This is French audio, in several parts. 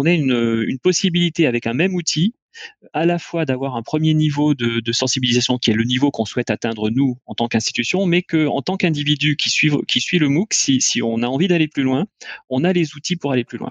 on a une, possibilité avec un même outil à la fois d'avoir un premier niveau de, sensibilisation qui est le niveau qu'on souhaite atteindre nous en tant qu'institution, mais que en tant qu'individu qui suit, le MOOC, si on a envie d'aller plus loin, on a les outils pour aller plus loin.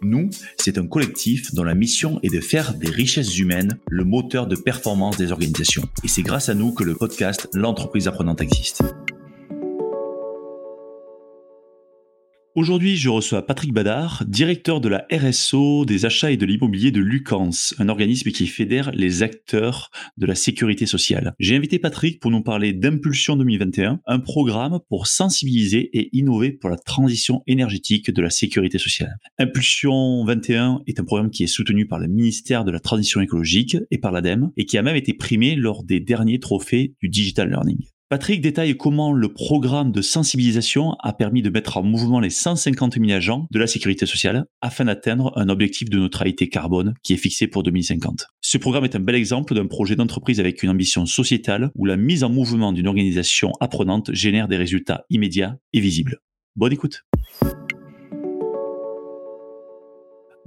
Nous, c'est un collectif dont la mission est de faire des richesses humaines le moteur de performance des organisations. Et c'est grâce à nous que le podcast L'entreprise apprenante existe. Aujourd'hui, je reçois Patrick Badard, directeur de la RSO, des achats et de l'immobilier de Lucans, un organisme qui fédère les acteurs de la sécurité sociale. J'ai invité Patrick pour nous parler d'Impulsion 2021, un programme pour sensibiliser et innover pour la transition énergétique de la sécurité sociale. Impulsion 21 est un programme qui est soutenu par le ministère de la Transition écologique et par l'ADEME et qui a même été primé lors des derniers trophées du Digital Learning. Patrick détaille comment le programme de sensibilisation a permis de mettre en mouvement les 150 000 agents de la sécurité sociale afin d'atteindre un objectif de neutralité carbone qui est fixé pour 2050. Ce programme est un bel exemple d'un projet d'entreprise avec une ambition sociétale où la mise en mouvement d'une organisation apprenante génère des résultats immédiats et visibles. Bonne écoute.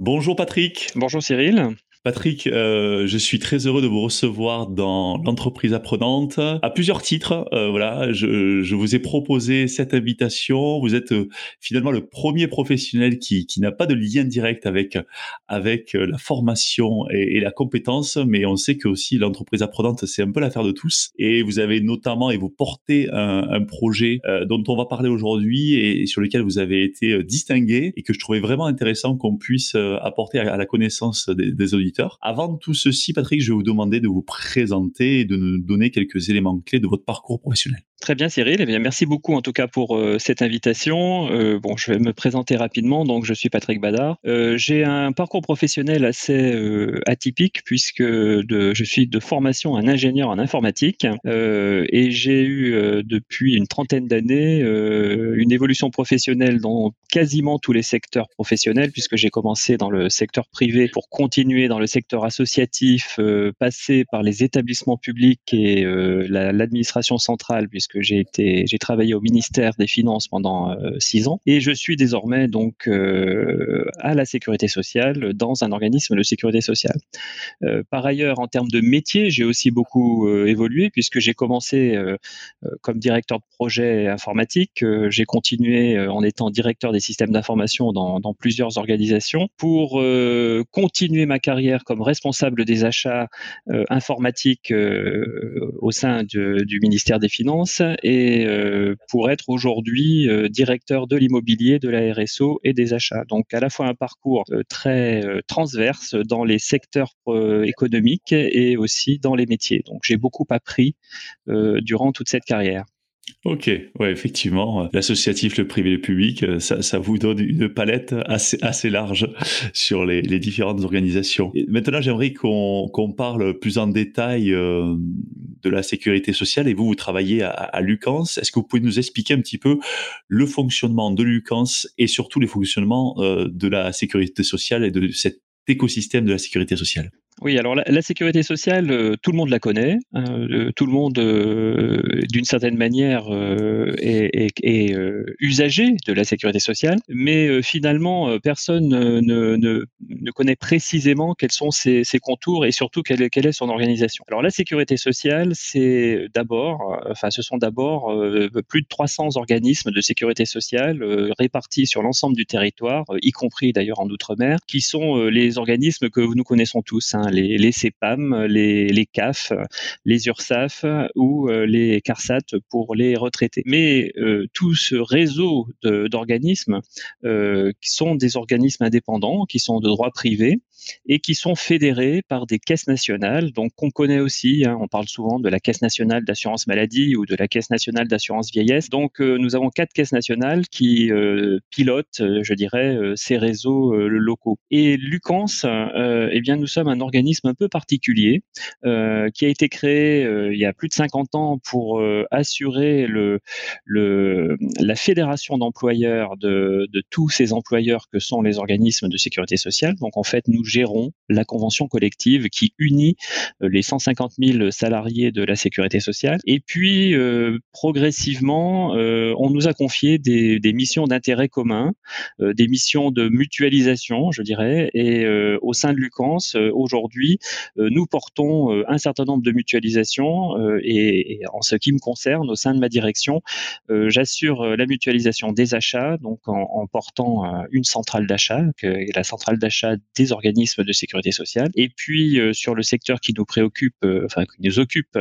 Bonjour Patrick. Bonjour Cyril. Patrick, euh, je suis très heureux de vous recevoir dans l'entreprise apprenante à plusieurs titres. Euh, voilà, je, je, vous ai proposé cette invitation. Vous êtes euh, finalement le premier professionnel qui, qui n'a pas de lien direct avec avec euh, la formation et, la compétence, mais on sait que aussi l'entreprise apprenante c'est un peu l'affaire de tous. Et vous avez notamment et vous portez un, un projet euh, dont on va parler aujourd'hui et, sur lequel vous avez été distingué et que je trouvais vraiment intéressant qu'on puisse apporter à, la connaissance des auditeurs avant tout ceci, Patrick, je vais vous demander de vous présenter et de nous donner quelques éléments clés de votre parcours professionnel. Très bien Cyril, eh bien, merci beaucoup en tout cas pour euh, cette invitation. Euh, bon, je vais me présenter rapidement. Donc, je suis Patrick Badard. Euh, j'ai un parcours professionnel assez euh, atypique puisque de, je suis de formation un ingénieur en informatique et j'ai eu depuis une trentaine d'années une évolution professionnelle dans quasiment tous les secteurs professionnels puisque j'ai commencé dans le secteur privé pour continuer dans le secteur associatif, passer par les établissements publics et l'administration centrale puisque j'ai été, j'ai travaillé au ministère des Finances pendant euh, six ans et je suis désormais donc euh, à la sécurité sociale dans un organisme de sécurité sociale. Euh, par ailleurs, en termes de métier, j'ai aussi beaucoup évolué puisque j'ai commencé comme directeur de projet informatique. j'ai continué en étant directeur des systèmes d'information dans, plusieurs organisations pour continuer ma carrière comme responsable des achats informatiques au sein du ministère des Finances et euh, pour être aujourd'hui euh, directeur de l'immobilier, de la RSO et des achats. Donc à la fois un parcours euh, très transverse dans les secteurs économiques et aussi dans les métiers. Donc j'ai beaucoup appris durant toute cette carrière. Ok, ouais, effectivement, l'associatif, le privé, le public, ça, ça, vous donne une palette assez, assez large sur les, différentes organisations. Maintenant, j'aimerais qu'on qu'on parle plus en détail euh, de la sécurité sociale. Et vous, vous travaillez à, à. Est-ce que vous pouvez nous expliquer un petit peu le fonctionnement de Lucans et surtout les fonctionnements euh, de la sécurité sociale et de cet écosystème de la sécurité sociale? Oui, alors la, sécurité sociale, euh, tout le monde la connaît. Hein, euh, tout le monde, euh, d'une certaine manière, est, est, usagé de la sécurité sociale, mais finalement, personne ne, connaît précisément quels sont ses, contours et surtout quelle, quelle, est son organisation. Alors la sécurité sociale, c'est d'abord, enfin, ce sont d'abord plus de 300 organismes de sécurité sociale répartis sur l'ensemble du territoire, y compris d'ailleurs en outre-mer, qui sont les organismes que nous connaissons tous. Hein, Hein, les, les CEPAM, les, CAF, les URSAF ou euh, les CARSAT pour les retraités. Mais euh, tout ce réseau d'organismes euh, qui sont des organismes indépendants, qui sont de droit privé, et qui sont fédérés par des caisses nationales, donc qu'on connaît aussi. Hein, on parle souvent de la Caisse nationale d'assurance maladie ou de la Caisse nationale d'assurance vieillesse. Donc euh, nous avons quatre caisses nationales qui euh, pilotent, euh, je dirais, ces réseaux locaux. Et Lucans, eh bien nous sommes un organisme un peu particulier qui a été créé il y a plus de 50 ans pour assurer la fédération d'employeurs de, de tous ces employeurs que sont les organismes de sécurité sociale. Donc en fait, nous gérons la convention collective qui unit les 150 000 salariés de la sécurité sociale. Et puis, progressivement, euh, on nous a confié des, missions d'intérêt commun, euh, des missions de mutualisation, je dirais. Et euh, au sein de Lucans, aujourd'hui, nous portons un certain nombre de mutualisations. Et, en ce qui me concerne, au sein de ma direction, j'assure la mutualisation des achats, donc en, portant une centrale d'achat, la centrale d'achat des organismes de sécurité sociale. Et puis sur le secteur qui nous préoccupe, enfin qui nous occupe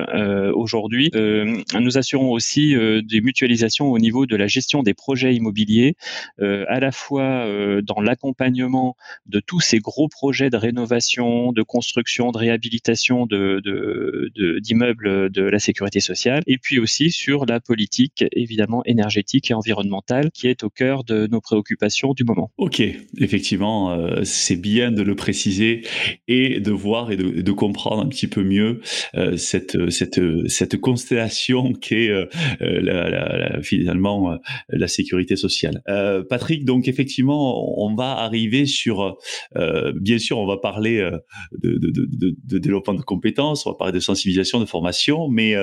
aujourd'hui, nous assurons aussi euh, des mutualisations au niveau de la gestion des projets immobiliers, euh, à la fois euh, dans l'accompagnement de tous ces gros projets de rénovation, de construction, de réhabilitation de, d'immeubles de, la sécurité sociale, et puis aussi sur la politique évidemment énergétique et environnementale qui est au cœur de nos préoccupations du moment. Ok, effectivement, c'est bien de le préciser et de voir et de, comprendre un petit peu mieux cette, cette, cette constellation qui est euh, finalement euh, la sécurité sociale. Euh, Patrick, donc effectivement, on va arriver sur, bien sûr, on va parler de, développement de compétences, on va parler de sensibilisation, de formation, mais,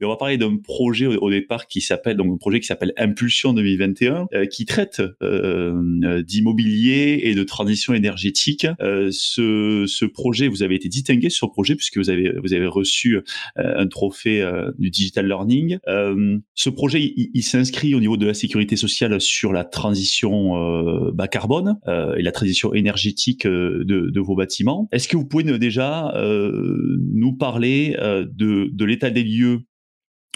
mais on va parler d'un projet au, départ qui s'appelle donc un projet qui s'appelle Impulsion 2021, qui traite d'immobilier et de transition énergétique. Ce, ce projet, vous avez été distingué sur ce projet puisque vous avez vous avez reçu un trophée du digital learning. Euh, ce projet, il, s'inscrit au niveau de la sécurité sociale sur la transition euh, bas carbone euh, et la transition énergétique de, vos bâtiments. Est-ce que vous pouvez déjà nous parler de, l'état des lieux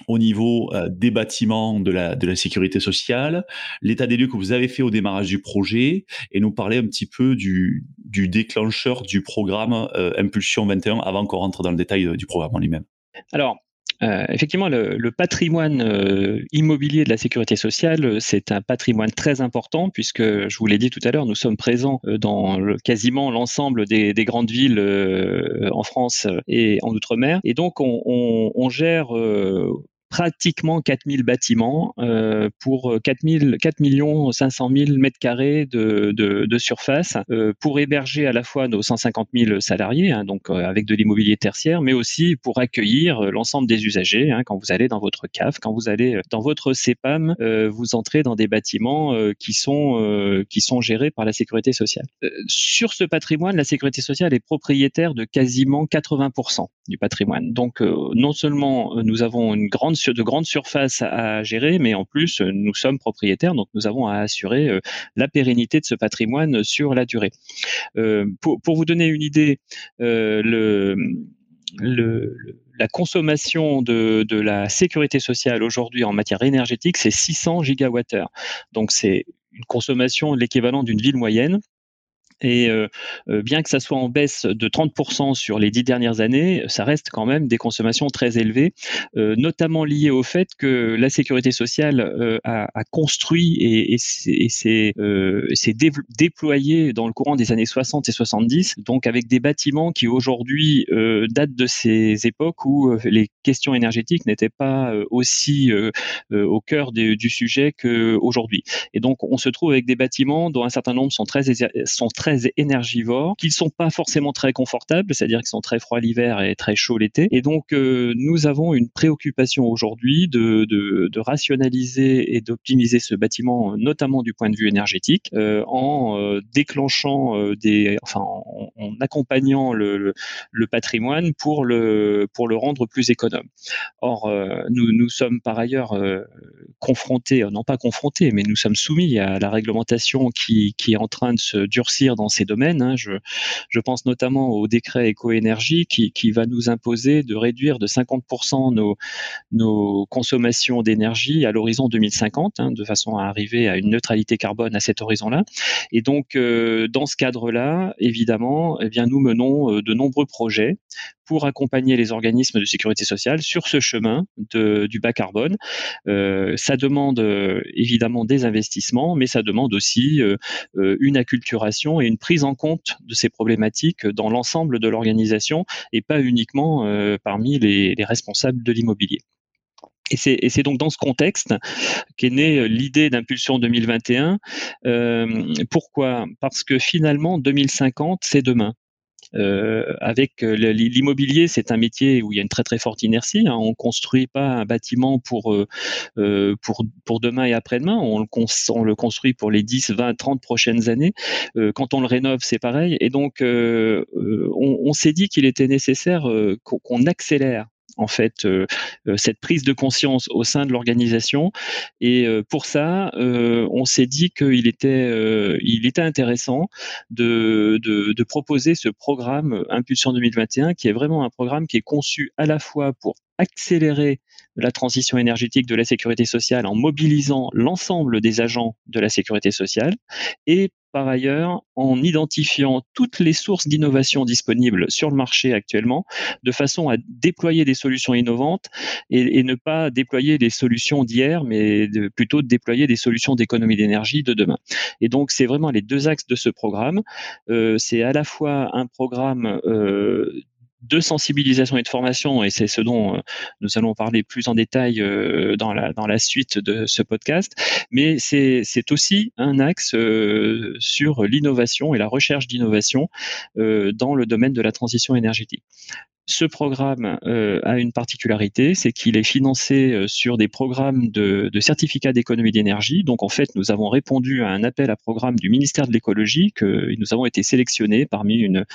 au niveau des bâtiments de la, de la sécurité sociale, l'état des lieux que vous avez fait au démarrage du projet, et nous parler un petit peu du, du déclencheur du programme Impulsion 21 avant qu'on rentre dans le détail du programme en lui-même. Alors, euh, effectivement, le, patrimoine euh, immobilier de la sécurité sociale, euh, c'est un patrimoine très important puisque, je vous l'ai dit tout à l'heure, nous sommes présents dans quasiment l'ensemble des, grandes villes en France et en Outre-mer. Et donc, on, on, on gère pratiquement 4000 bâtiments euh, pour 4000, 4 millions 500 000 mètres carrés de, de, de surface euh, pour héberger à la fois nos 150 000 salariés, hein, donc euh, avec de l'immobilier tertiaire, mais aussi pour accueillir euh, l'ensemble des usagers. Hein, quand vous allez dans votre CAF, quand vous allez dans votre CEPAM, euh, vous entrez dans des bâtiments qui sont qui sont gérés par la sécurité sociale. sur ce patrimoine, la sécurité sociale est propriétaire de quasiment 80% du patrimoine. Donc non seulement nous avons une grande de grandes surfaces à gérer, mais en plus, nous sommes propriétaires, donc nous avons à assurer euh, la pérennité de ce patrimoine sur la durée. Euh, pour, vous donner une idée, euh, la consommation de, de, la sécurité sociale aujourd'hui en matière énergétique, c'est 600 gigawattheures. Donc c'est une consommation l'équivalent d'une ville moyenne. Et euh, euh, bien que ça soit en baisse de 30% sur les dix dernières années, ça reste quand même des consommations très élevées, euh, notamment liées au fait que la sécurité sociale a, a, construit et, et s'est déployé dans le courant des années 60 et 70, donc avec des bâtiments qui aujourd'hui datent de ces époques où les questions énergétiques n'étaient pas aussi au cœur du sujet qu'aujourd'hui. Et donc on se trouve avec des bâtiments dont un certain nombre sont très, sont très très énergivores, qu'ils sont pas forcément très confortables, c'est-à-dire qu'ils sont très froids l'hiver et très chauds l'été. Et donc, euh, nous avons une préoccupation aujourd'hui de, rationaliser et d'optimiser ce bâtiment, notamment du point de vue énergétique, euh, en euh, déclenchant des, enfin, en, accompagnant le, patrimoine pour le pour le rendre plus économe. Or, nous nous sommes par ailleurs confrontés, non pas confrontés, mais nous sommes soumis à la réglementation qui est en train de se durcir dans ces domaines. Hein. Je, pense notamment au décret éco-énergie qui, va nous imposer de réduire de 50% nos, nos consommations d'énergie à l'horizon 2050, hein, de façon à arriver à une neutralité carbone à cet horizon-là. Et donc, euh, dans ce cadre-là, évidemment, eh bien, nous menons euh, de nombreux projets pour accompagner les organismes de sécurité sociale sur ce chemin du bas carbone. Euh, ça demande euh, évidemment des investissements, mais ça demande aussi euh, une acculturation et une prise en compte de ces problématiques dans l'ensemble de l'organisation et pas uniquement parmi les, les responsables de l'immobilier. Et c'est donc dans ce contexte qu'est née l'idée d'impulsion 2021. Euh, pourquoi? Parce que finalement, 2050, c'est demain. Euh, avec euh, l'immobilier, c'est un métier où il y a une très très forte inertie. Hein. On construit pas un bâtiment pour euh, pour pour demain et après-demain. On le on le construit pour les 10, 20, 30 prochaines années. Quand on le rénove, c'est pareil. Et donc, on, on s'est dit qu'il était nécessaire qu'on accélère en fait euh, euh, cette prise de conscience au sein de l'organisation. Et euh, pour ça, on s'est dit qu'il était, il était intéressant de, de, de proposer ce programme Impulsion 2021, qui est vraiment un programme qui est conçu à la fois pour accélérer la transition énergétique de la sécurité sociale en mobilisant l'ensemble des agents de la sécurité sociale et par ailleurs en identifiant toutes les sources d'innovation disponibles sur le marché actuellement, de façon à déployer des solutions innovantes et, ne pas déployer des solutions d'hier, mais plutôt de déployer des solutions d'économie d'énergie de demain. Et donc, c'est vraiment les deux axes de ce programme. Euh, c'est à la fois un programme euh, de sensibilisation et de formation, et c'est ce dont euh, nous allons parler plus en détail euh, dans, la, suite de ce podcast, mais c'est aussi un axe euh, sur l'innovation et la recherche d'innovation dans le domaine de la transition énergétique. Ce programme euh, a une particularité, c'est qu'il est financé euh, sur des programmes de, certificats d'économie d'énergie. Donc en fait, nous avons répondu à un appel à programme du ministère de l'écologie, que nous avons été sélectionnés parmi une,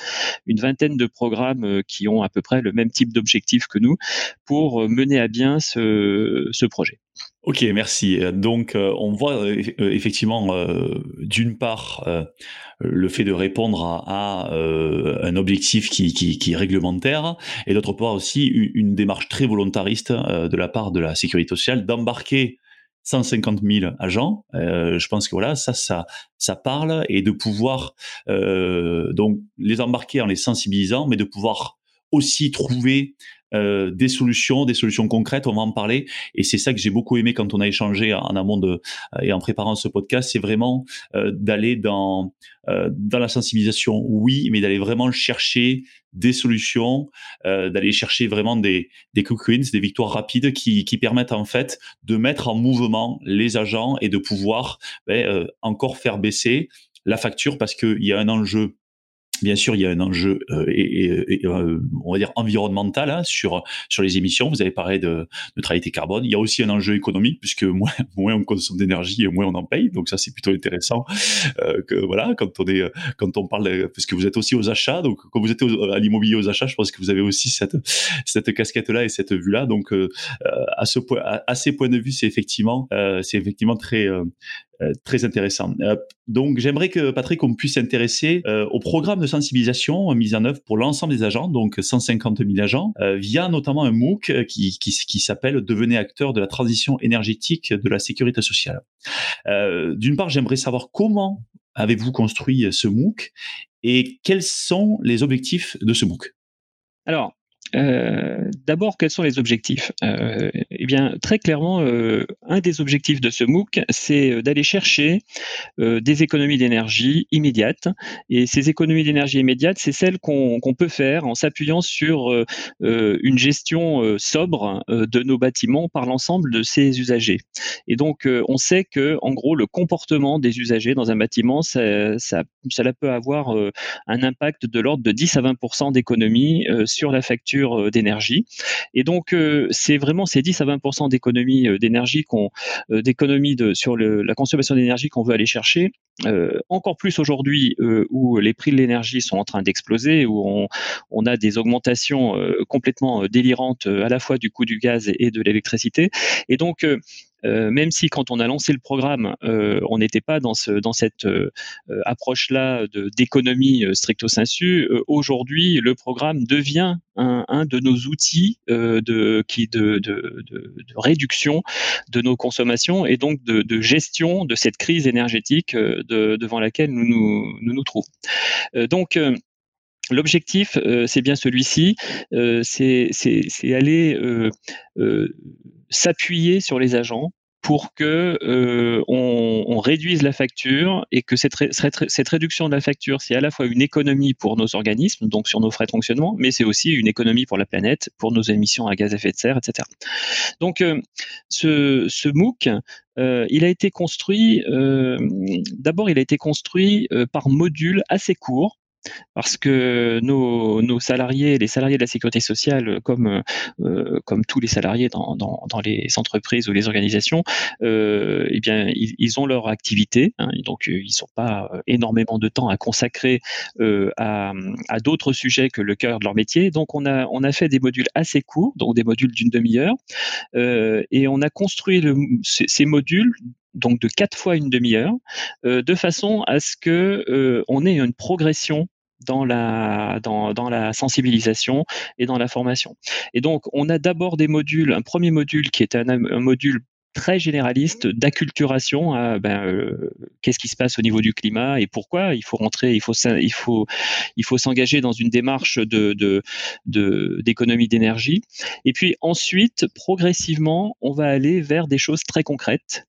vingtaine de programmes euh, qui ont à peu près le même type d'objectif que nous pour mener à bien ce projet. Ok, merci. Donc, euh, on voit euh, effectivement, euh, d'une part, le fait de répondre à, à un objectif qui, qui, qui, est réglementaire, et d'autre part aussi une, une, démarche très volontariste de la part de la sécurité sociale d'embarquer 150 000 agents. je pense que voilà, ça, ça, ça parle, et de pouvoir donc les embarquer en les sensibilisant, mais de pouvoir aussi trouver euh, des solutions, des solutions concrètes. On va en parler. Et c'est ça que j'ai beaucoup aimé quand on a échangé en amont de et en préparant ce podcast, c'est vraiment euh, d'aller dans euh, dans la sensibilisation, oui, mais d'aller vraiment chercher des solutions, euh, d'aller chercher vraiment des des quick wins, des victoires rapides qui qui permettent en fait de mettre en mouvement les agents et de pouvoir ben, euh, encore faire baisser la facture parce qu'il y a un enjeu Bien sûr, il y a un enjeu euh, et, euh, on va dire environnemental hein, sur sur les émissions. Vous avez parlé de neutralité carbone. Il y a aussi un enjeu économique puisque moins moins on consomme d'énergie et moins on en paye. Donc ça c'est plutôt intéressant. Euh, que voilà, quand on est quand on parle parce que vous êtes aussi aux achats. Donc quand vous êtes à l'immobilier aux achats, je pense que vous avez aussi cette cette casquette là et cette vue là. Donc euh, à ce point à, à, ces points de vue, c'est effectivement euh, c'est effectivement très euh, très intéressant. Euh, donc j'aimerais que Patrick, on puisse s'intéresser euh, au programme de sensibilisation mis en œuvre pour l'ensemble des agents, donc 150 000 agents, via notamment un MOOC qui, qui, qui s'appelle Devenez acteur de la transition énergétique de la sécurité sociale. D'une part, j'aimerais savoir comment avez-vous construit ce MOOC et quels sont les objectifs de ce MOOC? Alors, euh, D'abord, quels sont les objectifs? Euh, Eh bien, très clairement, euh, un des objectifs de ce MOOC, c'est d'aller chercher des économies d'énergie immédiates. Et ces économies d'énergie immédiates, c'est celles qu'on qu peut faire en s'appuyant sur une gestion sobre de nos bâtiments par l'ensemble de ces usagers. Et donc, on sait que, en gros, le comportement des usagers dans un bâtiment, ça, ça, cela peut avoir un impact de l'ordre de 10 à 20 d'économie sur la facture euh, d'énergie. Et donc, euh, c'est vraiment ces 10 à 20 d'économie euh, d'énergie qu'on, d'économie sur la consommation d'énergie qu'on veut aller chercher. encore plus aujourd'hui où les prix de l'énergie sont en train d'exploser, où on, on, a des augmentations complètement délirantes à la fois du coût du gaz et de l'électricité. Et donc, même si quand on a lancé le programme, on n'était pas dans, ce, dans cette approche-là d'économie stricto sensu, aujourd'hui, le programme devient un, de nos outils de, qui de, de, de, réduction de nos consommations et donc de, gestion de cette crise énergétique devant laquelle nous nous, nous, nous trouvons. donc, L'objectif, euh, c'est bien celui-ci, euh, c'est aller euh, s'appuyer sur les agents pour que on, réduise la facture et que cette, cette réduction de la facture, c'est à la fois une économie pour nos organismes, donc sur nos frais de fonctionnement, mais c'est aussi une économie pour la planète, pour nos émissions à gaz à effet de serre, etc. Donc, ce, ce, MOOC, il a été construit, d'abord, il a été construit par modules assez courts parce que nos, salariés, les salariés de la sécurité sociale, comme, euh, comme tous les salariés dans, dans, les entreprises ou les organisations, euh, eh bien, ils, ont leur activité, hein, donc euh, ils n'ont pas énormément de temps à consacrer à, à d'autres sujets que le cœur de leur métier. Donc, on a, on a fait des modules assez courts, donc des modules d'une demi-heure, et on a construit ces, modules donc de quatre fois une demi-heure, de façon à ce que on ait une progression dans la, dans, dans, la sensibilisation et dans la formation. Et donc, on a d'abord des modules, un premier module qui est un, module très généraliste d'acculturation à ben, euh, qu'est-ce qui se passe au niveau du climat et pourquoi il faut rentrer, il faut il faut il faut s'engager dans une démarche de d'économie de, d'énergie. Et puis ensuite, progressivement, on va aller vers des choses très concrètes.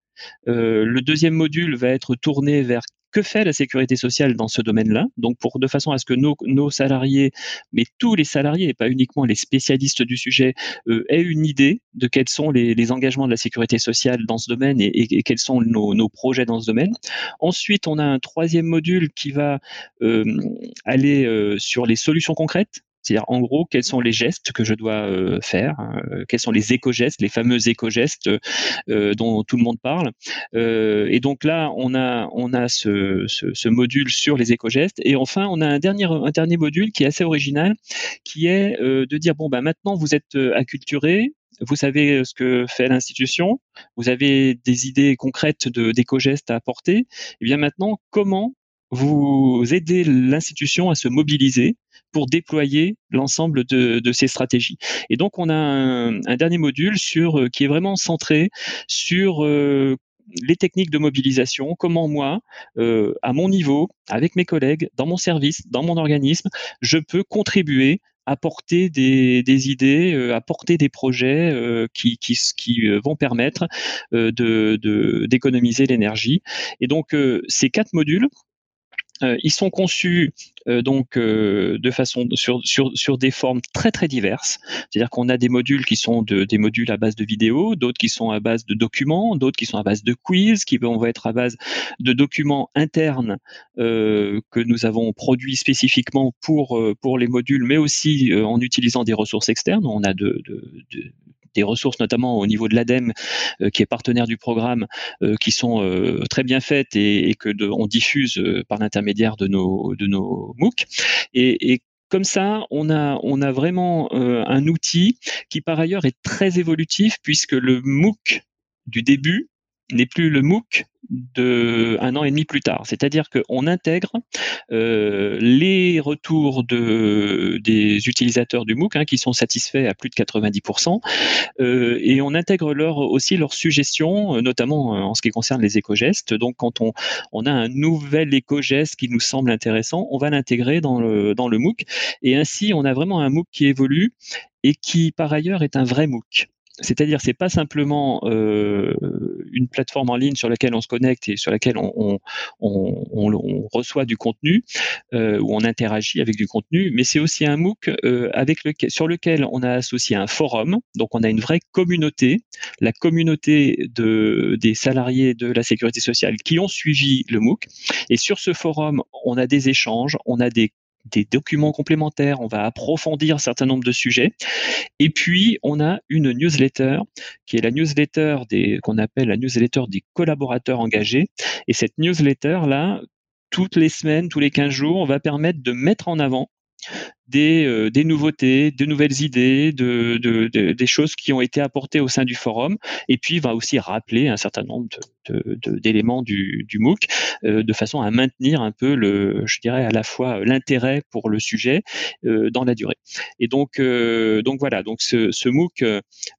Euh, le deuxième module va être tourné vers que fait la sécurité sociale dans ce domaine-là? Donc, pour de façon à ce que nos, salariés, mais tous les salariés, et pas uniquement les spécialistes du sujet, euh, aient une idée de quels sont les, engagements de la sécurité sociale dans ce domaine et, quels sont nos, nos, projets dans ce domaine. Ensuite, on a un troisième module qui va euh, aller euh, sur les solutions concrètes. C'est-à-dire, en gros, quels sont les gestes que je dois euh, faire, euh, quels sont les éco-gestes, les fameux éco-gestes euh, dont tout le monde parle. et donc là, on a, on a ce, ce, ce module sur les éco-gestes. Et enfin, on a un dernier, un dernier module qui est assez original, qui est de dire, bon, bah, maintenant, vous êtes acculturé, vous savez ce que fait l'institution, vous avez des idées concrètes d'éco-gestes à apporter. Et eh bien maintenant, comment vous aidez l'institution à se mobiliser pour déployer l'ensemble de, ces stratégies. Et donc, on a un, dernier module euh, qui est vraiment centré sur euh, les techniques de mobilisation, comment moi, euh, à mon niveau, avec mes collègues, dans mon service, dans mon organisme, je peux contribuer apporter des, des idées, euh, apporter des projets qui, vont permettre d'économiser l'énergie. Et donc ces quatre modules, ils sont conçus euh, donc euh, de façon sur, sur, sur des formes très très diverses. C'est-à-dire qu'on a des modules qui sont de, des modules à base de vidéos, d'autres qui sont à base de documents, d'autres qui sont à base de quiz, qui vont être à base de documents internes que nous avons produits spécifiquement pour pour les modules, mais aussi en utilisant des ressources externes. On a de, de, de des ressources, notamment au niveau de l'ADEME, euh, qui est partenaire du programme, euh, qui sont euh, très bien faites et, que on diffuse par l'intermédiaire de nos, de nos MOOC. Et, et comme ça, on a, on a vraiment un outil qui par ailleurs est très évolutif puisque le MOOC du début n'est plus le MOOC de un an et demi plus tard. C'est-à-dire qu'on intègre euh, les retours de, des utilisateurs du MOOC hein, qui sont satisfaits à plus de 90%, euh, et on intègre leur, aussi leurs suggestions, notamment en ce qui concerne les éco-gestes. Donc quand on, on a un nouvel éco-geste qui nous semble intéressant, on va l'intégrer dans le, dans le MOOC, et ainsi on a vraiment un MOOC qui évolue et qui par ailleurs est un vrai MOOC. C'est-à-dire, c'est pas simplement euh, une plateforme en ligne sur laquelle on se connecte et sur laquelle on, on, on, reçoit du contenu euh, ou on interagit avec du contenu, mais c'est aussi un MOOC euh, avec le, sur lequel on a associé un forum. Donc, on a une vraie communauté, la communauté de, des salariés de la sécurité sociale qui ont suivi le MOOC. Et sur ce forum, on a des échanges, on a des des documents complémentaires, on va approfondir un certain nombre de sujets. Et puis, on a une newsletter qui est la newsletter qu'on appelle la newsletter des collaborateurs engagés. Et cette newsletter-là, toutes les semaines, tous les 15 jours, on va permettre de mettre en avant des, des, nouveautés, de nouvelles idées, de, de, de, des choses qui ont été apportées au sein du forum, et puis va aussi rappeler un certain nombre d'éléments du, MOOC, euh, de façon à maintenir un peu le, je dirais à la fois l'intérêt pour le sujet euh, dans la durée. Et donc, euh, donc voilà, donc ce MOOC,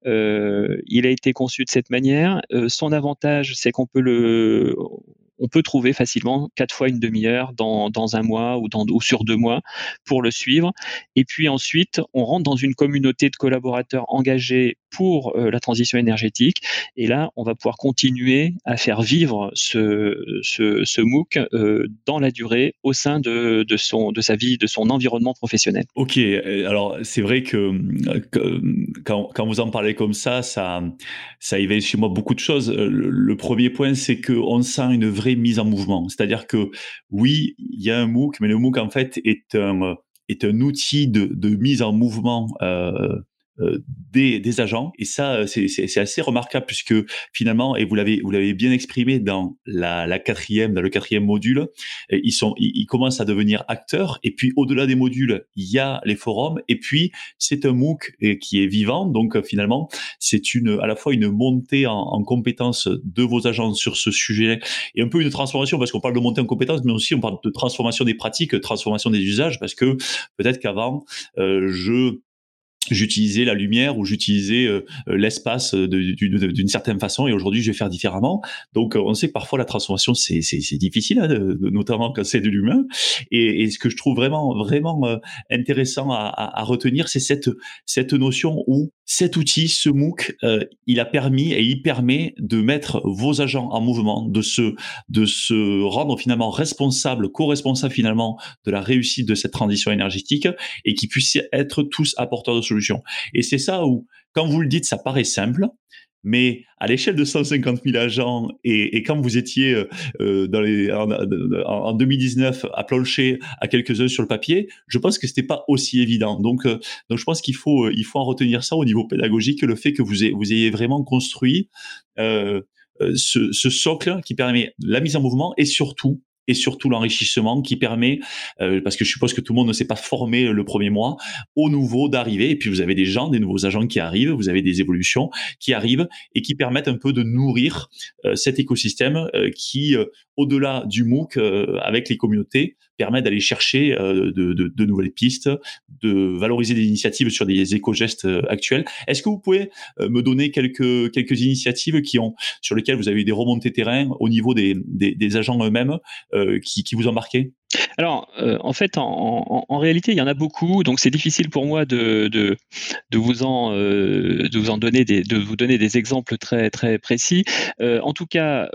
il a été conçu de cette manière. son avantage, c'est qu'on peut le on peut trouver facilement quatre fois une demi-heure dans, un mois ou sur deux mois pour le suivre. Et puis ensuite, on rentre dans une communauté de collaborateurs engagés pour euh, la transition énergétique. Et là, on va pouvoir continuer à faire vivre ce, ce, ce MOOC euh, dans la durée au sein de, de, son, de sa vie, de son environnement professionnel. Ok, alors c'est vrai que, quand, quand, vous en parlez comme ça, ça, ça éveille chez moi beaucoup de choses. Le, premier point, c'est qu'on sent une vraie mise en mouvement. C'est-à-dire que oui, il y a un MOOC, mais le MOOC en fait est un est un outil de, de mise en mouvement euh, euh, des, des, agents. Et ça euh, c'est assez remarquable puisque finalement et vous l'avez vous l'avez bien exprimé dans la, la, quatrième dans le quatrième module ils sont ils, commencent à devenir acteurs. Et puis au-delà des modules il y a les forums. Et puis c'est un MOOC qui est vivant. Donc finalement c'est une à la fois une montée en, en compétences de vos agents sur ce sujet et un peu une transformation parce qu'on parle de montée en compétences mais aussi on parle de transformation des pratiques transformation des usages parce que peut-être qu'avant euh, je j'utilisais la lumière ou j'utilisais euh, euh, l'espace d'une certaine façon et aujourd'hui je vais faire différemment. Donc euh, on sait que parfois la transformation c'est difficile, hein, notamment quand c'est de l'humain. Et, ce que je trouve vraiment vraiment intéressant à, retenir, c'est cette cette notion où cet outil, ce MOOC, il a permis et il permet de mettre vos agents en mouvement, de se de se rendre finalement responsable, co-responsable finalement de la réussite de cette transition énergétique et qui puissent être tous apporteurs de solutions et c'est ça où, quand vous le dites, ça paraît simple, mais à l'échelle de 150 000 agents et, quand vous étiez euh, euh, dans en, 2019 à plancher à quelques-uns sur le papier, je pense que c'était pas aussi évident. Donc, euh, donc je pense qu'il faut, il faut en retenir ça au niveau pédagogique, le fait que vous ayez, vous ayez vraiment construit ce, socle qui permet la mise en mouvement et surtout et surtout l'enrichissement qui permet, euh, parce que je suppose que tout le monde ne s'est pas formé le premier mois, au nouveau d'arriver. Et puis vous avez des gens, des nouveaux agents qui arrivent, vous avez des évolutions qui arrivent et qui permettent un peu de nourrir euh, cet écosystème euh, qui, au-delà du MOOC, avec les communautés, permet d'aller chercher de, de, nouvelles pistes, de valoriser des initiatives sur des éco-gestes actuels. Est-ce que vous pouvez me donner quelques, quelques initiatives qui ont, sur lesquelles vous avez eu des remontées terrain au niveau des, des, agents eux-mêmes euh, qui, vous ont marqué? Alors, euh, en fait, en, réalité, il y en a beaucoup, donc c'est difficile pour moi de, vous en, euh, de vous en donner des, de vous donner des exemples très très précis. en tout cas,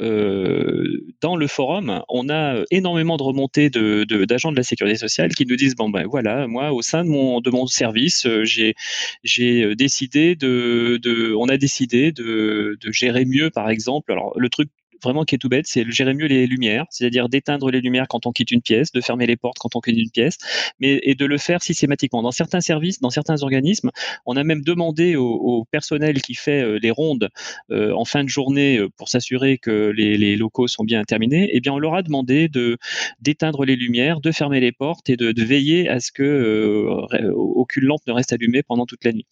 dans le forum, on a énormément de remontées de, d'agents de, la sécurité sociale qui nous disent bon ben voilà, moi au sein de mon de mon service, j'ai décidé de, on a décidé de, de gérer mieux, par exemple. Alors le truc vraiment qui est tout bête, c'est de gérer mieux les lumières, c'est-à-dire d'éteindre les lumières quand on quitte une pièce, de fermer les portes quand on quitte une pièce, mais et de le faire systématiquement. Dans certains services, dans certains organismes, on a même demandé au, personnel qui fait euh, les rondes euh, en fin de journée euh, pour s'assurer que les, locaux sont bien terminés, eh bien on leur a demandé de d'éteindre les lumières, de fermer les portes et de, veiller à ce que aucune lampe ne reste allumée pendant toute la nuit.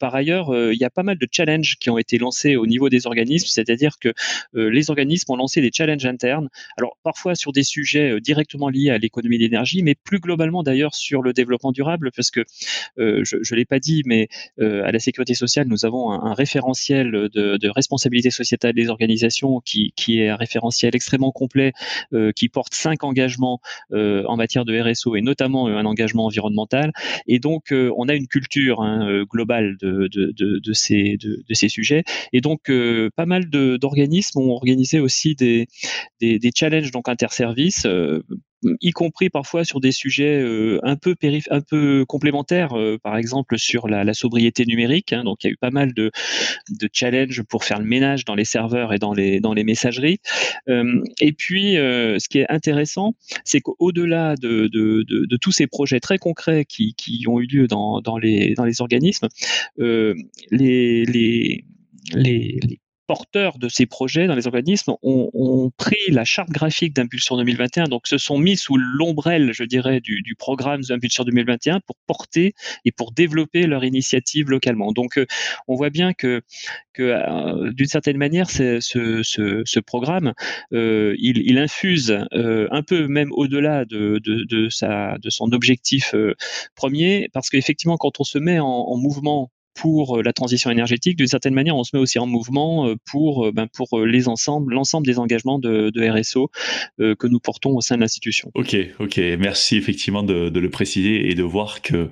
par ailleurs, il y a pas mal de challenges qui ont été lancés au niveau des organismes, c'est-à-dire que les organismes ont lancé des challenges internes. Alors parfois sur des sujets euh, directement liés à l'économie d'énergie, mais plus globalement d'ailleurs sur le développement durable, parce que euh, je ne l'ai pas dit, mais euh, à la sécurité sociale, nous avons un, référentiel de, responsabilité sociétale des organisations qui, est un référentiel extrêmement complet, qui porte cinq engagements en matière de RSO et notamment un engagement environnemental. Et donc on a une culture hein, globale de, ces, de, ces sujets. Et donc pas mal d'organismes ont organisé aussi des, des, challenges donc interservices euh, y compris parfois sur des sujets euh, un peu un peu complémentaires, euh, par exemple sur la, sobriété numérique. Hein, donc il y a eu pas mal de, de challenges pour faire le ménage dans les serveurs et dans les dans les messageries. Et puis ce qui est intéressant, c'est qu'au-delà de, de, de, tous ces projets très concrets qui, qui ont eu lieu dans, dans les dans les organismes, les, les porteurs de ces projets dans les organismes ont, pris la charte graphique d'Impulsion 2021, donc se sont mis sous l'ombrelle, je dirais, du, programme d'Impulsion 2021 pour porter et pour développer leur initiative localement. Donc, euh, on voit bien que, euh, d'une certaine manière, ce, programme, euh, il, infuse un peu même au-delà de, son objectif premier, parce qu'effectivement, quand on se met en mouvement pour euh, la transition énergétique, d'une certaine manière, on se met aussi en mouvement euh, pour, euh, ben, pour les ensembles, l'ensemble des engagements de, RSO que nous portons au sein de l'institution. Ok, ok, merci effectivement de, le préciser et de voir que,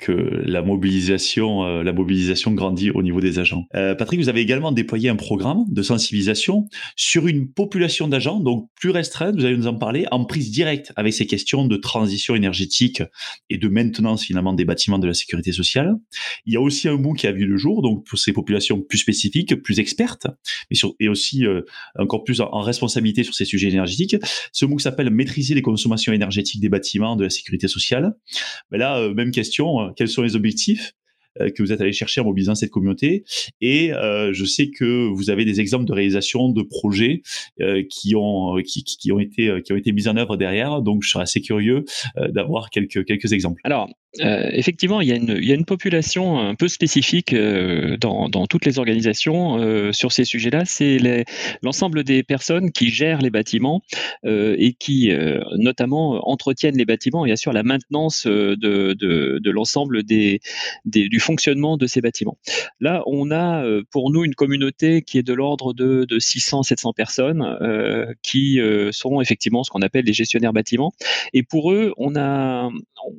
que la mobilisation, la mobilisation grandit au niveau des agents. Patrick, vous avez également déployé un programme de sensibilisation sur une population d'agents, donc plus restreinte, vous allez nous en parler, en prise directe avec ces questions de transition énergétique et de maintenance finalement des bâtiments de la sécurité sociale. Il y a aussi un qui a vu le jour, donc pour ces populations plus spécifiques, plus expertes, sur, et aussi euh, encore plus en, responsabilité sur ces sujets énergétiques. Ce MOOC s'appelle Maîtriser les consommations énergétiques des bâtiments de la sécurité sociale. Mais là, euh, même question, euh, quels sont les objectifs que vous êtes allé chercher en mobilisant cette communauté? Et je sais que vous avez des exemples de réalisation de projets qui ont été mis en œuvre derrière. Donc je serais assez curieux d'avoir quelques quelques exemples. Alors euh, effectivement, il y, a une, il y, a une, population un peu spécifique euh, dans, dans, toutes les organisations euh, sur ces sujets-là. C'est l'ensemble des personnes qui gèrent les bâtiments euh, et qui, euh, notamment, entretiennent les bâtiments et assurent la maintenance de, de, de l'ensemble des, des, du fonctionnement de ces bâtiments. Là, on a pour nous une communauté qui est de l'ordre de, de 600-700 personnes qui seront effectivement ce qu'on appelle les gestionnaires bâtiments. Et pour eux, on a,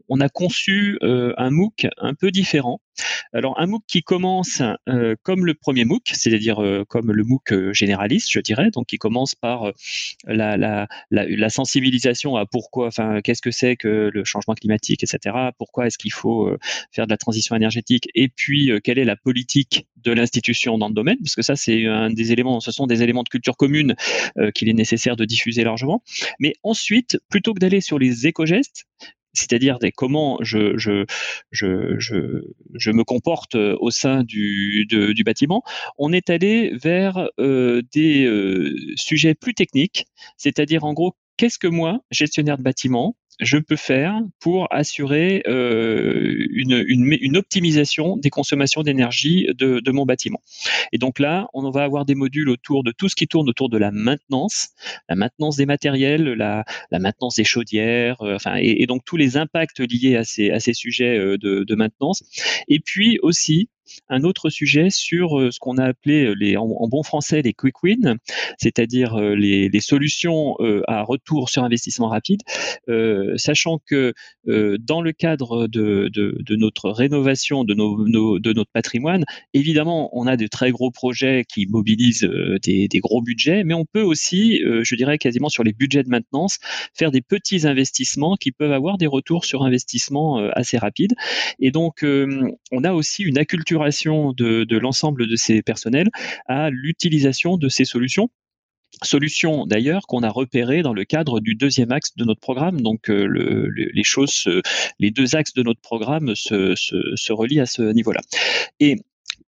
on a conçu euh, un MOOC un peu différent. Alors un MOOC qui commence euh, comme le premier MOOC, c'est-à-dire euh, comme le MOOC généraliste, je dirais, donc qui commence par la, la, la, sensibilisation à pourquoi, enfin qu'est-ce que c'est que le changement climatique, etc. Pourquoi est-ce qu'il faut faire de la transition énergétique? Et puis quelle est la politique de l'institution dans le domaine, parce que ça c'est un des éléments, ce sont des éléments de culture commune qu'il est nécessaire de diffuser largement. Mais ensuite, plutôt que d'aller sur les éco-gestes, c'est-à-dire comment je, me comporte euh, au sein du, du bâtiment, on est allé vers euh, des euh, sujets plus techniques, c'est-à-dire en gros, qu'est-ce que moi, gestionnaire de bâtiment, je peux faire pour assurer euh, une, une, une, optimisation des consommations d'énergie de, de, mon bâtiment. Et donc là, on va avoir des modules autour de tout ce qui tourne autour de la maintenance, la maintenance des matériels, la, la maintenance des chaudières, euh, enfin, et, et, donc tous les impacts liés à ces, à ces sujets euh, de, de maintenance. Et puis aussi un autre sujet sur euh, ce qu'on a appelé euh, en, bon français les quick wins, c'est-à-dire euh, les, solutions à retour sur investissement rapide, sachant que dans le cadre de, notre rénovation de notre patrimoine, évidemment, on a de très gros projets qui mobilisent des, des gros budgets, mais on peut aussi, je dirais quasiment sur les budgets de maintenance, faire des petits investissements qui peuvent avoir des retours sur investissement assez rapides. Et donc, on a aussi une acculturation de, l'ensemble de ces personnels à l'utilisation de ces solutions solutions d'ailleurs qu'on a repérées dans le cadre du deuxième axe de notre programme. Donc euh, le, les choses, les deux axes de notre programme se, se, relient à ce niveau-là. Et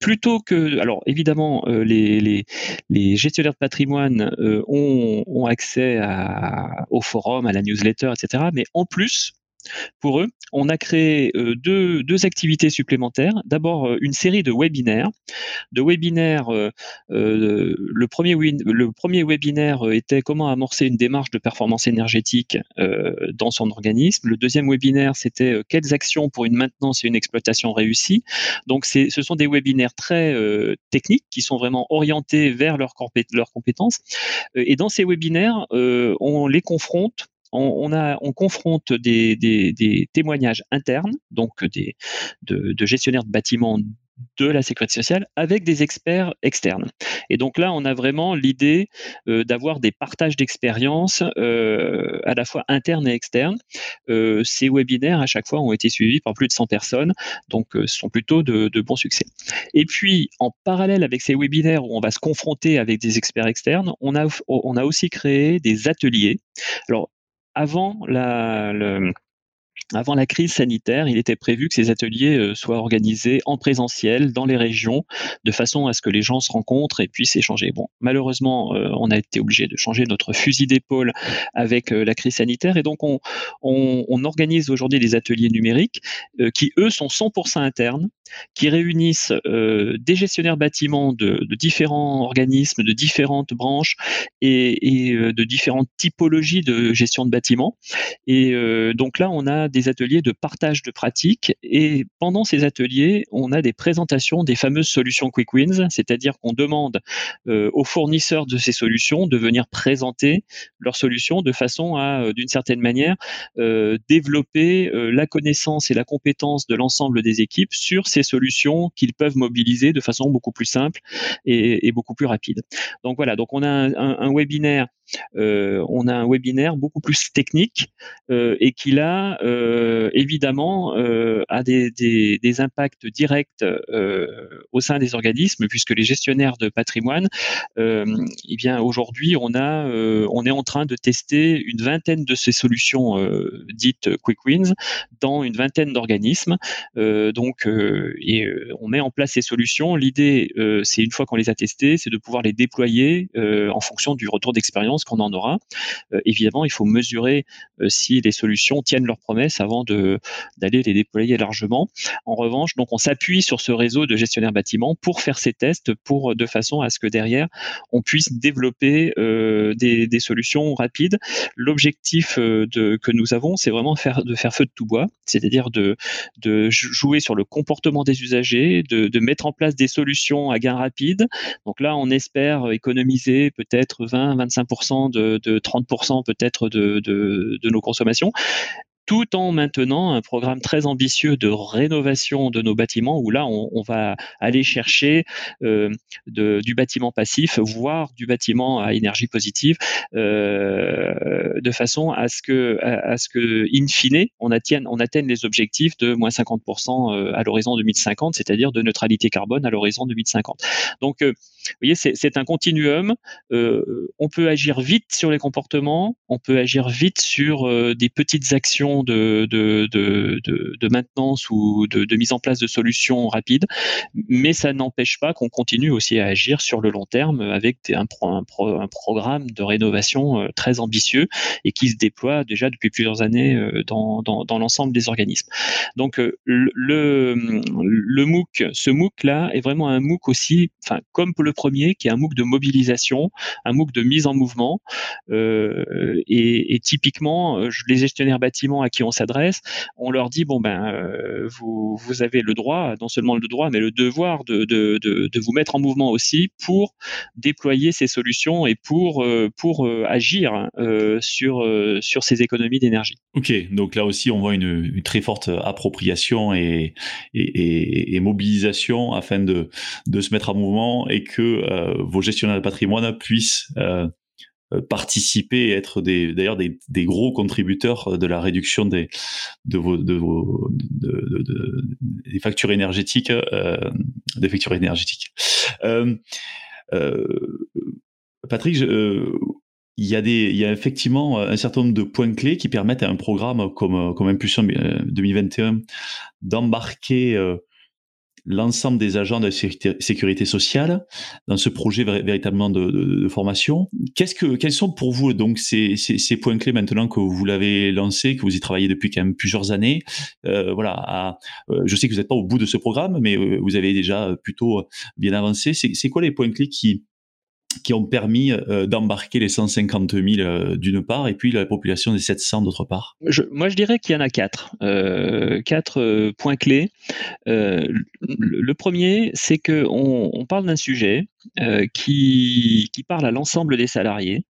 plutôt que, alors évidemment, euh, les, les, gestionnaires de patrimoine euh, ont, ont, accès au forum, à la newsletter, etc. Mais en plus, pour eux, on a créé euh, deux, deux, activités supplémentaires. D'abord, euh, une série de webinaires. De webinaires, euh, le, premier le premier webinaire était comment amorcer une démarche de performance énergétique dans son organisme. Le deuxième webinaire, c'était quelles actions pour une maintenance et une exploitation réussie. Donc, ce sont des webinaires très techniques qui sont vraiment orientés vers leurs compétences. Et dans ces webinaires, on les confronte on, a, on confronte des, témoignages internes, donc des, de, de gestionnaires de bâtiments de la sécurité sociale avec des experts externes. Et donc là, on a vraiment l'idée euh, d'avoir des partages d'expériences euh, à la fois internes et externes. Euh, ces webinaires, à chaque fois, ont été suivis par plus de 100 personnes, donc ce sont plutôt de, de, bons succès. Et puis, en parallèle avec ces webinaires où on va se confronter avec des experts externes, on a, on a aussi créé des ateliers. Alors, avant la, le, avant la crise sanitaire, il était prévu que ces ateliers euh, soient organisés en présentiel dans les régions, de façon à ce que les gens se rencontrent et puissent échanger. Bon, malheureusement, euh, on a été obligé de changer notre fusil d'épaule avec euh, la crise sanitaire, et donc on, organise aujourd'hui des ateliers numériques qui, eux, sont 100% internes, qui réunissent des gestionnaires bâtiments de, différents organismes, de différentes branches et, et, de différentes typologies de gestion de bâtiments. Et donc là, on a des ateliers de partage de pratiques et pendant ces ateliers, on a des présentations des fameuses solutions Quick Wins, c'est-à-dire qu'on demande euh, aux fournisseurs de ces solutions de venir présenter leurs solutions de façon à, euh, d'une certaine manière, euh, développer la connaissance et la compétence de l'ensemble des équipes sur ces solutions qu'ils peuvent mobiliser de façon beaucoup plus simple et, beaucoup plus rapide. Donc voilà, donc on a un webinaire on a un webinaire beaucoup plus technique et qui là, évidemment, a des, impacts directs au sein des organismes, puisque les gestionnaires de patrimoine, eh bien aujourd'hui, on a, on est en train de tester une vingtaine de ces solutions dites Quick Wins dans une vingtaine d'organismes. donc, on met en place ces solutions. L'idée, c'est une fois qu'on les a testées, c'est de pouvoir les déployer en fonction du retour d'expérience qu'on en aura. Euh, évidemment, il faut mesurer euh, si les solutions tiennent leurs promesses avant d'aller les déployer largement. En revanche, donc on s'appuie sur ce réseau de gestionnaires bâtiments pour faire ces tests, pour de façon à ce que derrière on puisse développer euh, des, solutions rapides. L'objectif de, que nous avons, c'est vraiment faire, de faire feu de tout bois, c'est-à-dire de, de jouer sur le comportement des usagers, de, de mettre en place des solutions à gain rapide. Donc là, on espère économiser peut-être 20-25% de, 30% peut-être de, de, nos consommations tout en maintenant un programme très ambitieux de rénovation de nos bâtiments, où là, on, va aller chercher euh, du bâtiment passif, voire du bâtiment à énergie positive, euh, de façon à ce que, à, ce que, in fine, on atteigne, on atteigne les objectifs de moins 50% euh, à l'horizon 2050, c'est-à-dire de neutralité carbone à l'horizon 2050. Donc, vous voyez, c'est un continuum. on peut agir vite sur les comportements, on peut agir vite sur des petites actions de, de, de, de maintenance ou de, mise en place de solutions rapides, mais ça n'empêche pas qu'on continue aussi à agir sur le long terme avec un, un, un programme de rénovation euh, très ambitieux et qui se déploie déjà depuis plusieurs années euh, dans, dans, dans l'ensemble des organismes. Donc euh, le, le MOOC, ce MOOC là est vraiment un MOOC aussi, enfin comme pour le premier, qui est un MOOC de mobilisation, un MOOC de mise en mouvement. Et, et, typiquement, les gestionnaires bâtiments à qui on s'adresse, on leur dit bon ben euh, vous, avez le droit, non seulement le droit, mais le devoir de, de, de, vous mettre en mouvement aussi pour déployer ces solutions et pour, euh, pour euh, agir sur, sur ces économies d'énergie. Ok, donc là aussi on voit une, très forte appropriation et, et, et, mobilisation afin de, de se mettre en mouvement et que vos gestionnaires de patrimoine puissent participer et être d'ailleurs des, des, gros contributeurs de la réduction des de vos de vos de, de, factures énergétiques euh, des factures énergétiques. Euh, euh, Patrick euh, il y a des il y a effectivement un certain nombre de points clés qui permettent à un programme comme comme Impulsion 2021 d'embarquer l'ensemble des agents de sécurité sociale dans ce projet véritablement de, formation. Qu'est-ce que, quels sont pour vous donc ces, ces, points clés maintenant que vous l'avez lancé, que vous y travaillez depuis quand même plusieurs années? Euh, Voilà, euh, je sais que vous n'êtes pas au bout de ce programme, mais euh, vous avez déjà plutôt bien avancé. C'est quoi les points clés qui qui ont permis euh, d'embarquer les 150 000 euh, d'une part et puis la population des 700 d'autre part Moi, je dirais qu'il y en a quatre. Euh, quatre points clés. le premier, c'est qu'on on parle d'un sujet qui, qui parle à l'ensemble des salariés.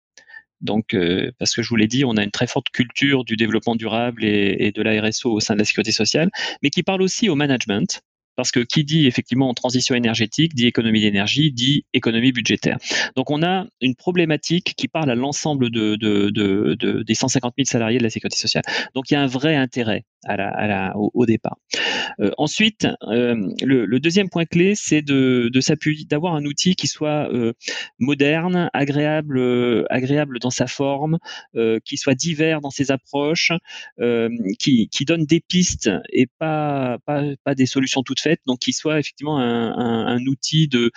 Donc, parce que je vous l'ai dit, on a une très forte culture du développement durable et, et, de la RSO au sein de la sécurité sociale, mais qui parle aussi au management, parce que qui dit effectivement transition énergétique, dit économie d'énergie, dit économie budgétaire. Donc on a une problématique qui parle à l'ensemble de, de, de, des 150 000 salariés de la sécurité sociale. Donc il y a un vrai intérêt au, départ. Euh, ensuite, euh, le, deuxième point clé, c'est de, s'appuyer, d'avoir un outil qui soit euh, moderne, agréable, agréable dans sa forme, qui soit divers dans ses approches, qui, donne des pistes et pas, pas, des solutions toutes faites, donc qui soit effectivement un, outil de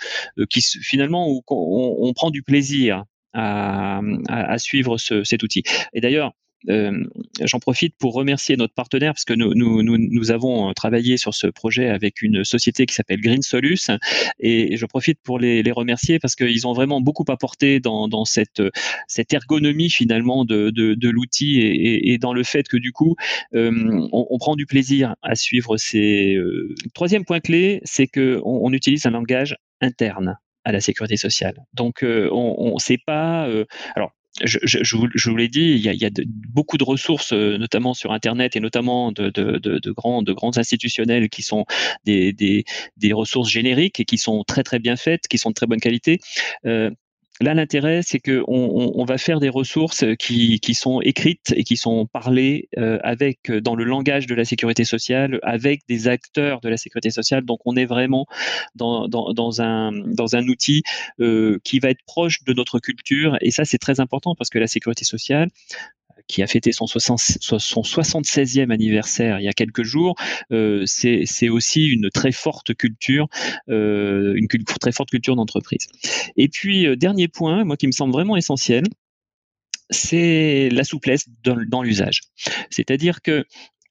qui finalement où on, prend du plaisir à, suivre ce, cet outil. Et d'ailleurs, j'en profite pour remercier notre partenaire parce que nous, avons travaillé sur ce projet avec une société qui s'appelle Green Solus et, je profite pour les, remercier parce qu'ils ont vraiment beaucoup apporté dans, cette, ergonomie finalement de, l'outil et, dans le fait que du coup euh, on, prend du plaisir à suivre ces. Euh... Troisième point clé, c'est que on, utilise un langage interne à la sécurité sociale. Donc, euh, on ne sait pas. Euh, alors, je, vous, l'ai dit, il y a, beaucoup de ressources, euh, notamment sur Internet et notamment de, de, de, grands, institutionnels qui sont des, ressources génériques et qui sont très très bien faites, qui sont de très bonne qualité. Euh, Là, l'intérêt, c'est qu'on on, va faire des ressources qui, sont écrites et qui sont parlées euh, avec dans le langage de la sécurité sociale, avec des acteurs de la sécurité sociale. Donc, on est vraiment dans un outil euh, qui va être proche de notre culture. Et ça, c'est très important parce que la sécurité sociale, qui a fêté son, 60, son 76e anniversaire il y a quelques jours, euh, c'est aussi une très forte culture, euh, une très forte culture d'entreprise. Et puis, euh, dernier point, moi qui me semble vraiment essentiel, c'est la souplesse dans l'usage. C'est-à-dire que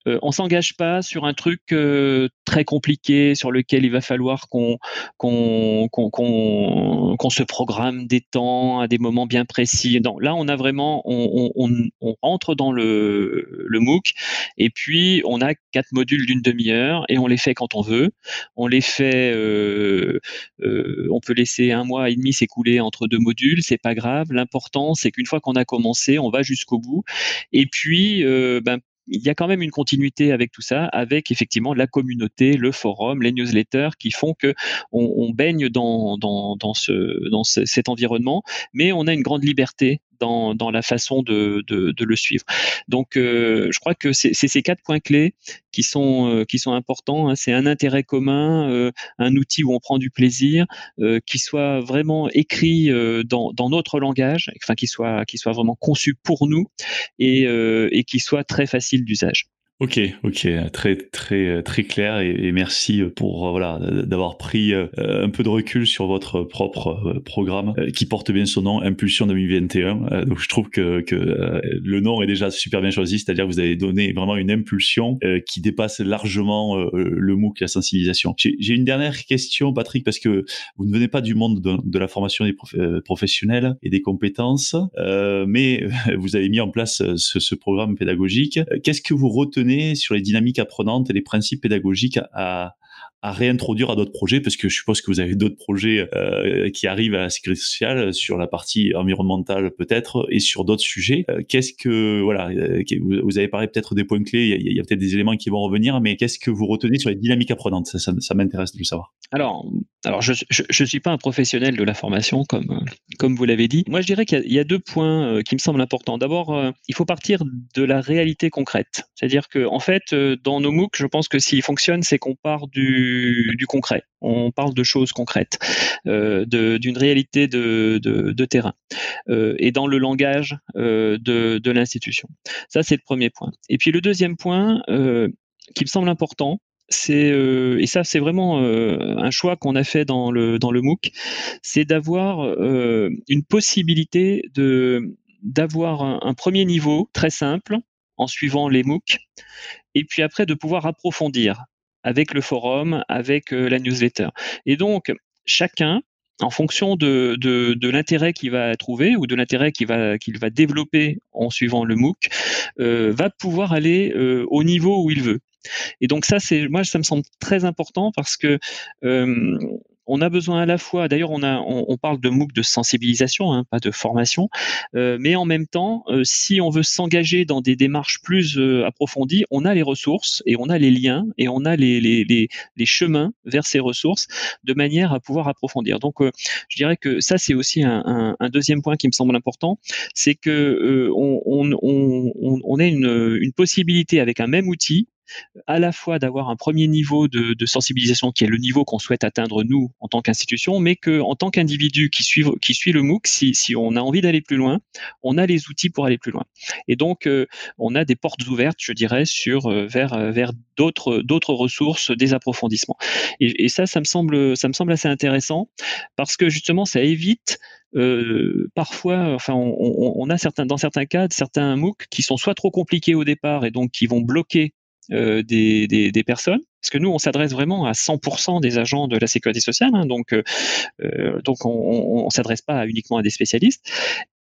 euh, on s'engage pas sur un truc euh, très compliqué sur lequel il va falloir qu'on qu'on qu'on qu'on se programme des temps à des moments bien précis. Non, là, on a vraiment, on, on, on rentre dans le, le MOOC et puis on a quatre modules d'une demi-heure et on les fait quand on veut. On les fait, euh, euh, on peut laisser un mois et demi s'écouler entre deux modules, c'est pas grave. L'important, c'est qu'une fois qu'on a commencé, on va jusqu'au bout. Et puis, euh, ben, il y a quand même une continuité avec tout ça, avec effectivement la communauté, le forum, les newsletters qui font que on, baigne dans, dans, ce, dans ce, cet environnement, mais on a une grande liberté dans, dans la façon de, de, de, le suivre. Donc, euh, je crois que c'est ces quatre points clés qui sont, euh, qui sont importants. Hein. C'est un intérêt commun, euh, un outil où on prend du plaisir, euh, qui soit vraiment écrit euh, dans, dans, notre langage, enfin qui soit, soit vraiment conçu pour nous et, et qui soit très facile d'usage. Ok, ok, très très très clair et, merci pour euh, voilà d'avoir pris euh, un peu de recul sur votre propre euh, programme qui porte bien son nom, Impulsion 2021. Donc je trouve que, le nom est déjà super bien choisi, c'est-à-dire que vous avez donné vraiment une impulsion qui dépasse largement le MOOC, la sensibilisation. J'ai une dernière question, Patrick, parce que vous ne venez pas du monde de, la formation des prof, professionnels et des compétences, mais vous avez mis en place ce, ce programme pédagogique. Qu'est-ce que vous retenez sur les dynamiques apprenantes et les principes pédagogiques à, réintroduire à d'autres projets parce que je suppose que vous avez d'autres projets euh, qui arrivent à la sécurité sociale sur la partie environnementale peut-être et sur d'autres sujets. Euh, qu'est-ce que voilà, euh, vous avez parlé peut-être des points clés, il y a, peut-être des éléments qui vont revenir, mais qu'est-ce que vous retenez sur les dynamiques apprenantes? Ça, m'intéresse de le savoir. Alors, alors je, je, suis pas un professionnel de la formation comme comme vous l'avez dit. Moi, je dirais qu'il y, y, a deux points qui me semblent importants. D'abord, il faut partir de la réalité concrète, c'est-à-dire que en fait, dans nos MOOC, je pense que s'il fonctionne, c'est qu'on part du concret. On parle de choses concrètes, euh, d'une réalité de, terrain, euh, et dans le langage euh, de, l'institution. Ça, c'est le premier point. Et puis le deuxième point, qui me semble important, c'est et ça c'est vraiment un choix qu'on a fait dans le dans MOOC, c'est d'avoir une possibilité d'avoir un, un, premier niveau très simple en suivant les MOOC, et puis après de pouvoir approfondir avec le forum, avec euh, la newsletter. Et donc, chacun, en fonction de, de, de l'intérêt qu'il va trouver ou de l'intérêt qu'il va, qu'il va développer en suivant le MOOC, euh, va pouvoir aller euh, au niveau où il veut. Et donc ça, c'est moi, ça me semble très important parce que euh, on a besoin à la fois, d'ailleurs on, a, on, on, parle de MOOC de sensibilisation, hein, pas de formation, euh, mais en même temps, euh, si on veut s'engager dans des démarches plus euh, approfondies, on a les ressources et on a les liens et on a les, les, les, les chemins vers ces ressources de manière à pouvoir approfondir. Donc euh, je dirais que ça c'est aussi un, un, un, deuxième point qui me semble important, c'est que euh, on, on, on, on a une, une possibilité avec un même outil à la fois d'avoir un premier niveau de, sensibilisation qui est le niveau qu'on souhaite atteindre nous en tant qu'institution, mais que en tant qu'individu qui suit, le MOOC, si, on a envie d'aller plus loin, on a les outils pour aller plus loin. Et donc, euh, on a des portes ouvertes, je dirais, sur euh, vers euh, vers d'autres d'autres ressources, des approfondissements. Et, ça, ça me semble ça me semble assez intéressant parce que justement, ça évite parfois, enfin, on, on, a certains, dans certains cas, certains MOOC qui sont soit trop compliqués au départ et donc qui vont bloquer euh, des, des, des, personnes, parce que nous, on s'adresse vraiment à 100% des agents de la sécurité sociale, hein, donc, euh, euh donc on ne s'adresse pas uniquement à des spécialistes.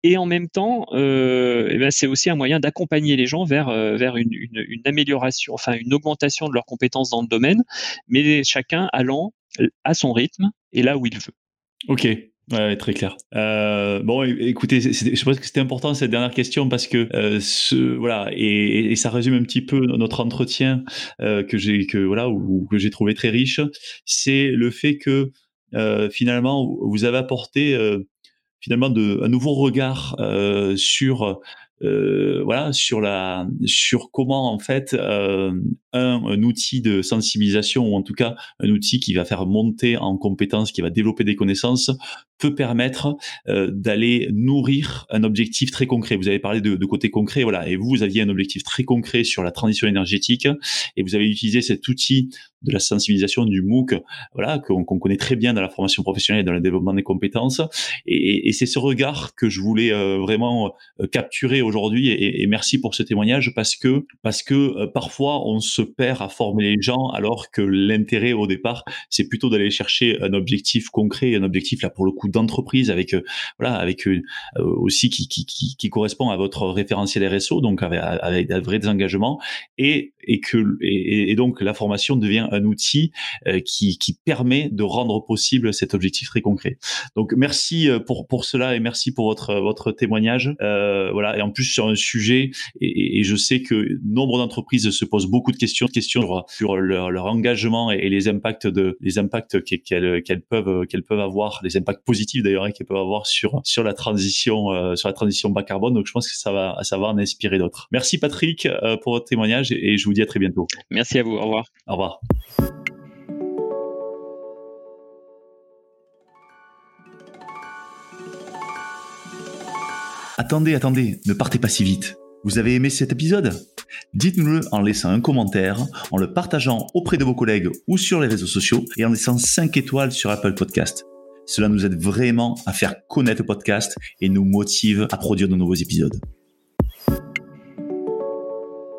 Et en même temps, euh, eh ben c'est aussi un moyen d'accompagner les gens vers, euh, vers une, une, une, amélioration, enfin une augmentation de leurs compétences dans le domaine, mais chacun allant à son rythme et là où il veut. Ok, Ouais, très clair. Euh, bon, écoutez, je pense que c'était important cette dernière question parce que euh, ce, voilà, et, et, ça résume un petit peu notre entretien euh, que j'ai que voilà ou, que j'ai trouvé très riche. C'est le fait que euh, finalement vous avez apporté euh, finalement de, un nouveau regard euh, sur voilà sur la sur comment en fait un, un, outil de sensibilisation ou en tout cas un outil qui va faire monter en compétences, qui va développer des connaissances, peut permettre euh, d'aller nourrir un objectif très concret. Vous avez parlé de, de, côté concret, voilà, et vous, vous aviez un objectif très concret sur la transition énergétique, et vous avez utilisé cet outil de la sensibilisation du MOOC, voilà, qu'on connaît très bien dans la formation professionnelle et dans le développement des compétences. Et, et c'est ce regard que je voulais euh, vraiment euh, capturer aujourd'hui. Et, et, merci pour ce témoignage parce que parce que euh, parfois on se perd à former les gens alors que l'intérêt au départ c'est plutôt d'aller chercher un objectif concret, un objectif là pour le coup d'entreprise avec voilà avec aussi qui, qui, qui, correspond à votre référentiel RSO donc avec, avec de vrais engagements et et que et, donc la formation devient un outil euh, qui, qui permet de rendre possible cet objectif très concret. Donc merci euh, pour pour cela et merci pour votre votre témoignage. Euh, voilà et en plus sur un sujet et, et je sais que nombre d'entreprises se posent beaucoup de questions questions sur, sur leur, leur, engagement et, les impacts de les impacts qu'elles qu'elles peuvent qu'elles peuvent avoir les impacts positifs d'ailleurs hein, qu'elles peuvent avoir sur sur la transition euh, sur la transition bas carbone. Donc je pense que ça va ça va en inspirer d'autres. Merci Patrick euh, pour votre témoignage et, et je vous dis à très bientôt. Merci à vous. Au revoir. Au revoir. Attendez, attendez, ne partez pas si vite. Vous avez aimé cet épisode? Dites-nous-le en laissant un commentaire, en le partageant auprès de vos collègues ou sur les réseaux sociaux et en laissant 5 étoiles sur Apple Podcast. Cela nous aide vraiment à faire connaître le podcast et nous motive à produire de nouveaux épisodes.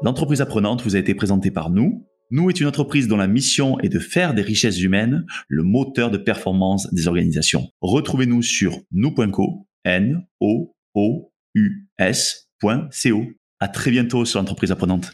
L'entreprise apprenante vous a été présentée par nous. Nous est une entreprise dont la mission est de faire des richesses humaines le moteur de performance des organisations. Retrouvez-nous sur nous.co, n o o u. À très bientôt sur l'entreprise apprenante.